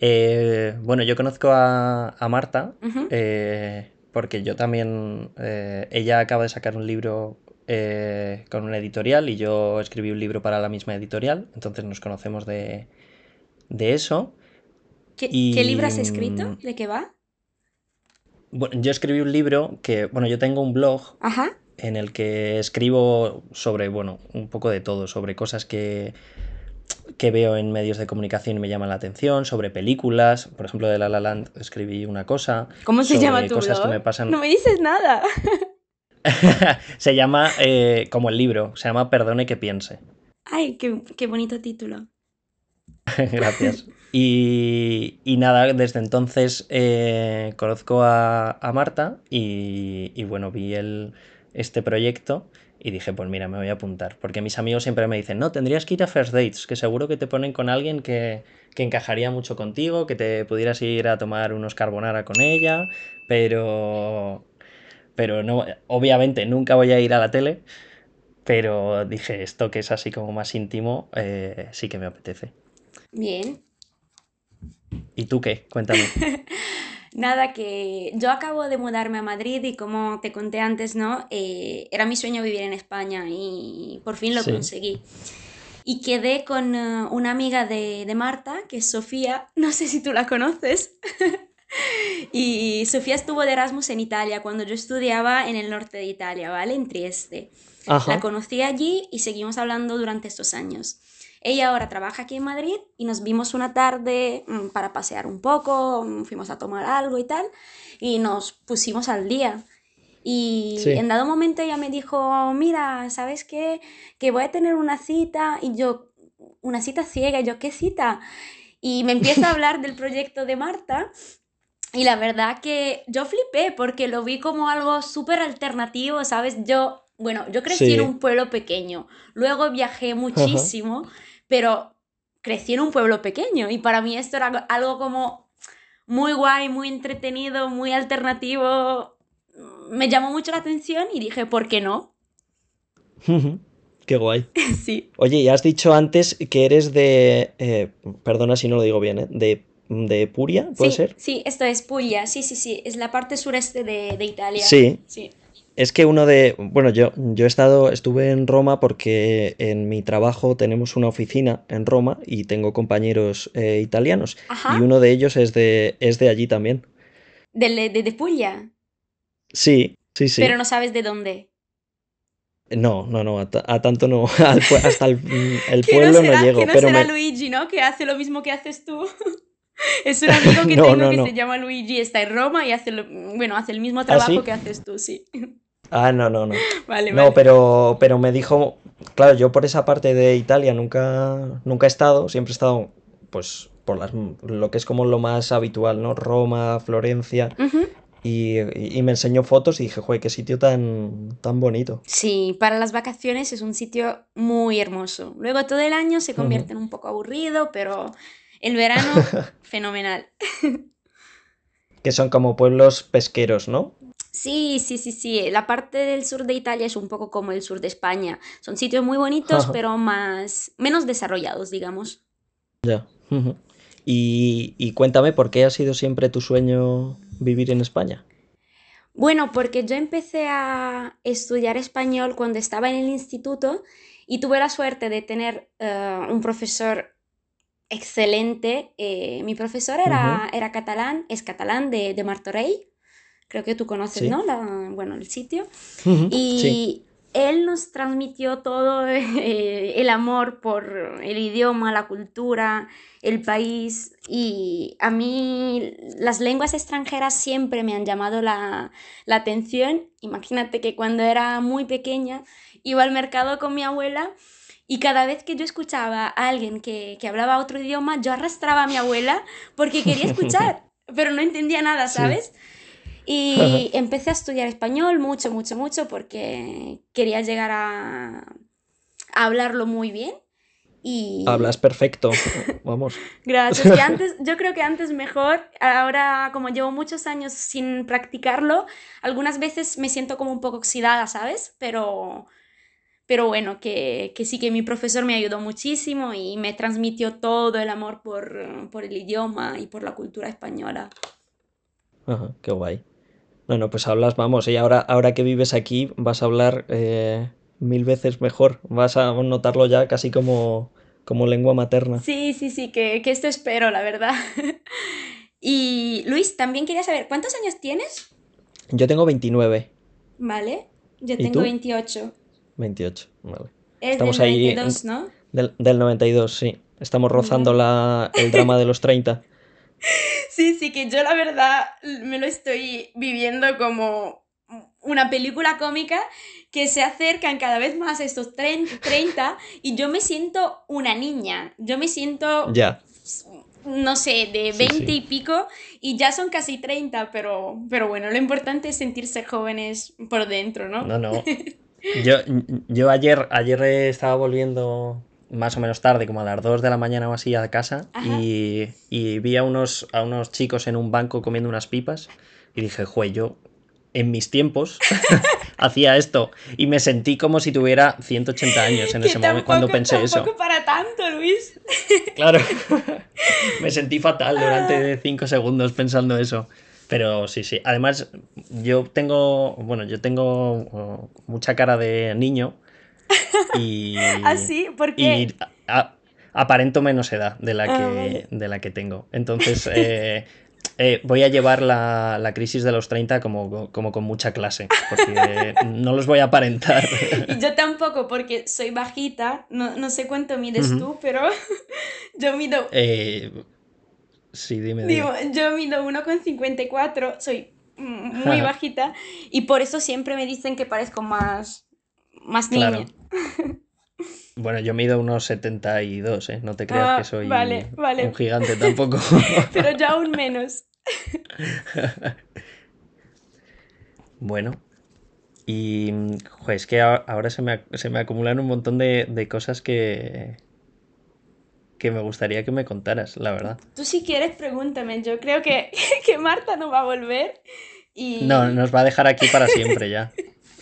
Eh, bueno, yo conozco a, a Marta eh, porque yo también... eh, ella acaba de sacar un libro eh, con una editorial y yo escribí un libro para la misma editorial, entonces nos conocemos de, de eso. ¿Qué, y, qué libro has escrito? mm, ¿De qué va? Bueno, yo escribí un libro que, bueno, yo tengo un blog Ajá. en el que escribo sobre, bueno, un poco de todo, sobre cosas que, que veo en medios de comunicación y me llaman la atención, sobre películas, por ejemplo, de La La Land escribí una cosa. ¿Cómo se sobre llama tu cosas blog? que me pasan. No me dices nada. se llama, eh, como el libro, se llama Perdone que piense. Ay, qué, qué bonito título. Gracias. Y, y nada, desde entonces eh, conozco a, a Marta y, y bueno, vi el, este proyecto y dije, pues mira, me voy a apuntar. Porque mis amigos siempre me dicen, no, tendrías que ir a First Dates, que seguro que te ponen con alguien que, que encajaría mucho contigo, que te pudieras ir a tomar unos carbonara con ella, pero... Pero no, obviamente nunca voy a ir a la tele, pero dije, esto que es así como más íntimo, eh, sí que me apetece. Bien. ¿Y tú qué? Cuéntame. Nada, que yo acabo de mudarme a Madrid y como te conté antes, ¿no? Eh, era mi sueño vivir en España y por fin lo Sí. conseguí. Y quedé con eh, una amiga de, de Marta, que es Sofía, no sé si tú la conoces. y Sofía estuvo de Erasmus en Italia cuando yo estudiaba en el norte de Italia, ¿vale? En Trieste. Ajá. La conocí allí y seguimos hablando durante estos años. Ella ahora trabaja aquí en Madrid y nos vimos una tarde mm, para pasear un poco, mm, fuimos a tomar algo y tal, y nos pusimos al día. Y Sí. en dado momento ella me dijo, mira, ¿sabes qué? Que voy a tener una cita y yo, una cita ciega, y yo, ¿qué cita? Y me empieza a hablar del proyecto de Marta y la verdad que yo flipé porque lo vi como algo súper alternativo, ¿sabes? Yo, bueno, yo crecí Sí. en un pueblo pequeño, luego viajé muchísimo, pero crecí en un pueblo pequeño y para mí esto era algo- como muy guay, muy entretenido, muy alternativo. Me llamó mucho la atención y dije, ¿por qué no? Qué guay. sí. Oye, y has dicho antes que eres de, eh, perdona si no lo digo bien, ¿eh? De, de Puria, ¿puede sí, ser? Sí, esto es Puglia, sí, sí, sí, es la parte sureste de, de Italia. Sí. Sí. Es que uno de, bueno, yo, yo he estado, estuve en Roma porque en mi trabajo tenemos una oficina en Roma y tengo compañeros eh, italianos Ajá. y uno de ellos es de, es de allí también. De, de, de Puglia, Sí, sí, sí. pero no sabes de dónde. No, no, no, a, ta- a tanto no, hasta el, pueblo no no, será, llego, que no pero será me- Luigi, ¿no? Que hace lo mismo que haces tú. es un amigo que No, tengo no, que no. se llama Luigi, está en Roma y hace, lo- bueno, hace el mismo trabajo sí? que haces tú, sí. Ah, no, no, no. vale, No, vale. pero, pero me dijo, claro, yo por esa parte de Italia nunca, nunca he estado, siempre he estado, pues, por las, lo que es como lo más habitual, ¿no? Roma, Florencia, y, y me enseñó fotos y dije, joder, qué sitio tan, tan bonito. Sí, para las vacaciones es un sitio muy hermoso. Luego todo el año se convierte en un poco aburrido, pero el verano, fenomenal. Que son como pueblos pesqueros, ¿no? Sí, sí, sí, sí. La parte del sur de Italia es un poco como el sur de España. Son sitios muy bonitos, pero más, menos desarrollados, digamos. Ya. Y, y cuéntame, ¿por qué ha sido siempre tu sueño vivir en España? Bueno, porque yo empecé a estudiar español cuando estaba en el instituto y tuve la suerte de tener eh, un profesor excelente. Eh, mi profesor era, era catalán, es catalán de, de Martorell. Creo que tú conoces, Sí. ¿no? La- bueno, el sitio. Ujú. Y Sí. él nos transmitió todo eh, el amor por el idioma, la cultura, el país y a mí las lenguas extranjeras siempre me han llamado la, la atención. Imagínate que cuando era muy pequeña iba al mercado con mi abuela y cada vez que yo escuchaba a alguien que, que hablaba otro idioma, yo arrastraba a mi abuela porque quería escuchar, pero no entendía nada, ¿sabes? Y empecé a estudiar español mucho, mucho, mucho porque quería llegar a, a hablarlo muy bien. Y... Hablas perfecto, vamos. Gracias. Antes, yo creo que antes mejor. Ahora, como llevo muchos años sin practicarlo, algunas veces me siento como un poco oxidada, ¿sabes? Pero, pero bueno, que, que sí que mi profesor me ayudó muchísimo y me transmitió todo el amor por, por el idioma y por la cultura española. Ajá, qué guay. Bueno, pues hablas, vamos, y ahora, ahora que vives aquí vas a hablar eh, mil veces mejor, vas a notarlo ya casi como, como lengua materna. Sí, sí, sí, que, que esto espero, la verdad. y Luis, también quería saber, ¿cuántos años tienes? Yo tengo 29. Vale, yo ¿Y tengo tú? 28. 28, vale. Es Estamos del ahí 92, ¿no? Del, del 92, sí. Estamos rozando la, el drama de los 30. Sí, sí, que yo la verdad me lo estoy viviendo como una película cómica que se acercan cada vez más a estos 30 y yo me siento una niña. Yo me siento, Ya. no sé, de Sí, 20 sí. y pico y ya son casi 30, pero, pero bueno, lo importante es sentirse jóvenes por dentro, ¿no? No, no. Yo, yo ayer, ayer estaba volviendo más o menos tarde, como a las 2 de la mañana o así, a casa, y, y vi a unos, a unos chicos en un banco comiendo unas pipas, y dije, jue, yo en mis tiempos hacía esto, y me sentí como si tuviera 180 años en Que ese momento cuando tampoco- pensé eso. Tampoco para tanto, Luis. Claro. Me sentí fatal durante cinco segundos pensando eso. Pero sí, sí. Además, yo tengo, bueno, yo tengo uh, mucha cara de niño y, ¿Ah, sí? ¿Por qué? y a- aparento menos edad de la que, Ah, vale. de la que tengo. Entonces, eh, eh, voy a llevar la, la crisis de los 30 como, como con mucha clase, porque no los voy a aparentar. Yo tampoco, porque soy bajita, no, no sé cuánto mides tú, pero yo mido, Eh, sí, dime, dime. digo, yo mido 1,54, soy muy bajita, y por eso siempre me dicen que parezco más, más niña. Claro. Bueno, yo mido unos 72, ¿eh? No te creas Ah, que soy vale, vale. un gigante tampoco. Pero yo aún menos. bueno. Y, es que ahora se me, se me acumulan un montón de, de cosas que, que me gustaría que me contaras, la verdad. Tú si quieres, pregúntame. Yo creo que, que Marta no va a volver. Y... No, nos va a dejar aquí para siempre ya.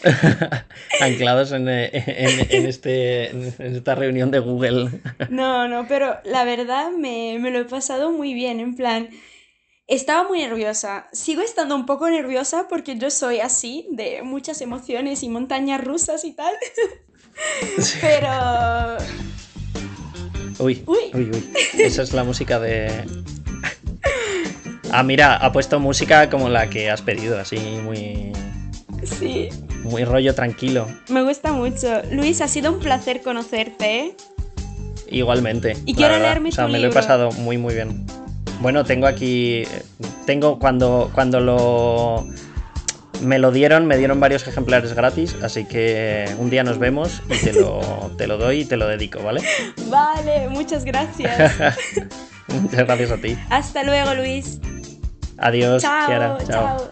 Anclados en, eh, en- en este, en esta reunión de Google. No, no, pero la verdad me, me lo he pasado muy bien, en plan, estaba muy nerviosa, sigo estando un poco nerviosa porque yo soy así, de muchas emociones y montañas rusas y tal, pero Uy, Uy. uy, uy. Esa es la música de. Ah, mira, ha puesto música como la que has pedido, así muy. sí, Muy rollo tranquilo. me gusta mucho. Luis, ha sido un placer conocerte, ¿eh? Igualmente. Y quiero verdad. leerme O sea, tu me lo he pasado muy, muy bien. Bueno, tengo aquí. Tengo cuando, cuando lo. Me lo dieron, me dieron varios ejemplares gratis, así que un día nos vemos y te lo, te lo doy y te lo dedico, ¿vale? Vale, muchas gracias. Muchas gracias a ti. Hasta luego, Luis. Adiós, Chao, Kiara. chao.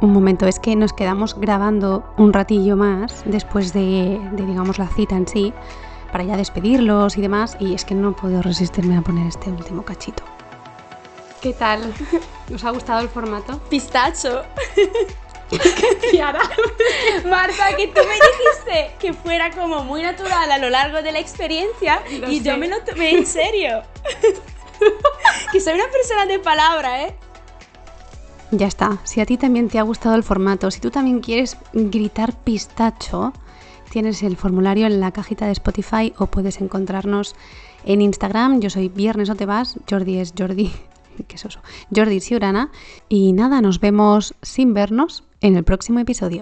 Un momento, es que nos quedamos grabando un ratillo más después de, de, digamos, la cita en sí, para ya despedirlos y demás, y es que no puedo resistirme a poner este último cachito. ¿Qué tal? ¿Os ha gustado el formato? Pistacho. Marta, que tú me dijiste que fuera como muy natural a lo largo de la experiencia Lo y yo me lo tomé en serio. que soy una persona de palabra, ¿eh? Ya está. Si a ti también te ha gustado el formato, si tú también quieres gritar pistacho, tienes el formulario en la cajita de Spotify o puedes encontrarnos En Instagram yo soy Viernes o te vas, Jordi es Jordi, qué soso, Jordi Siurana. Y nada, nos vemos sin vernos en el próximo episodio.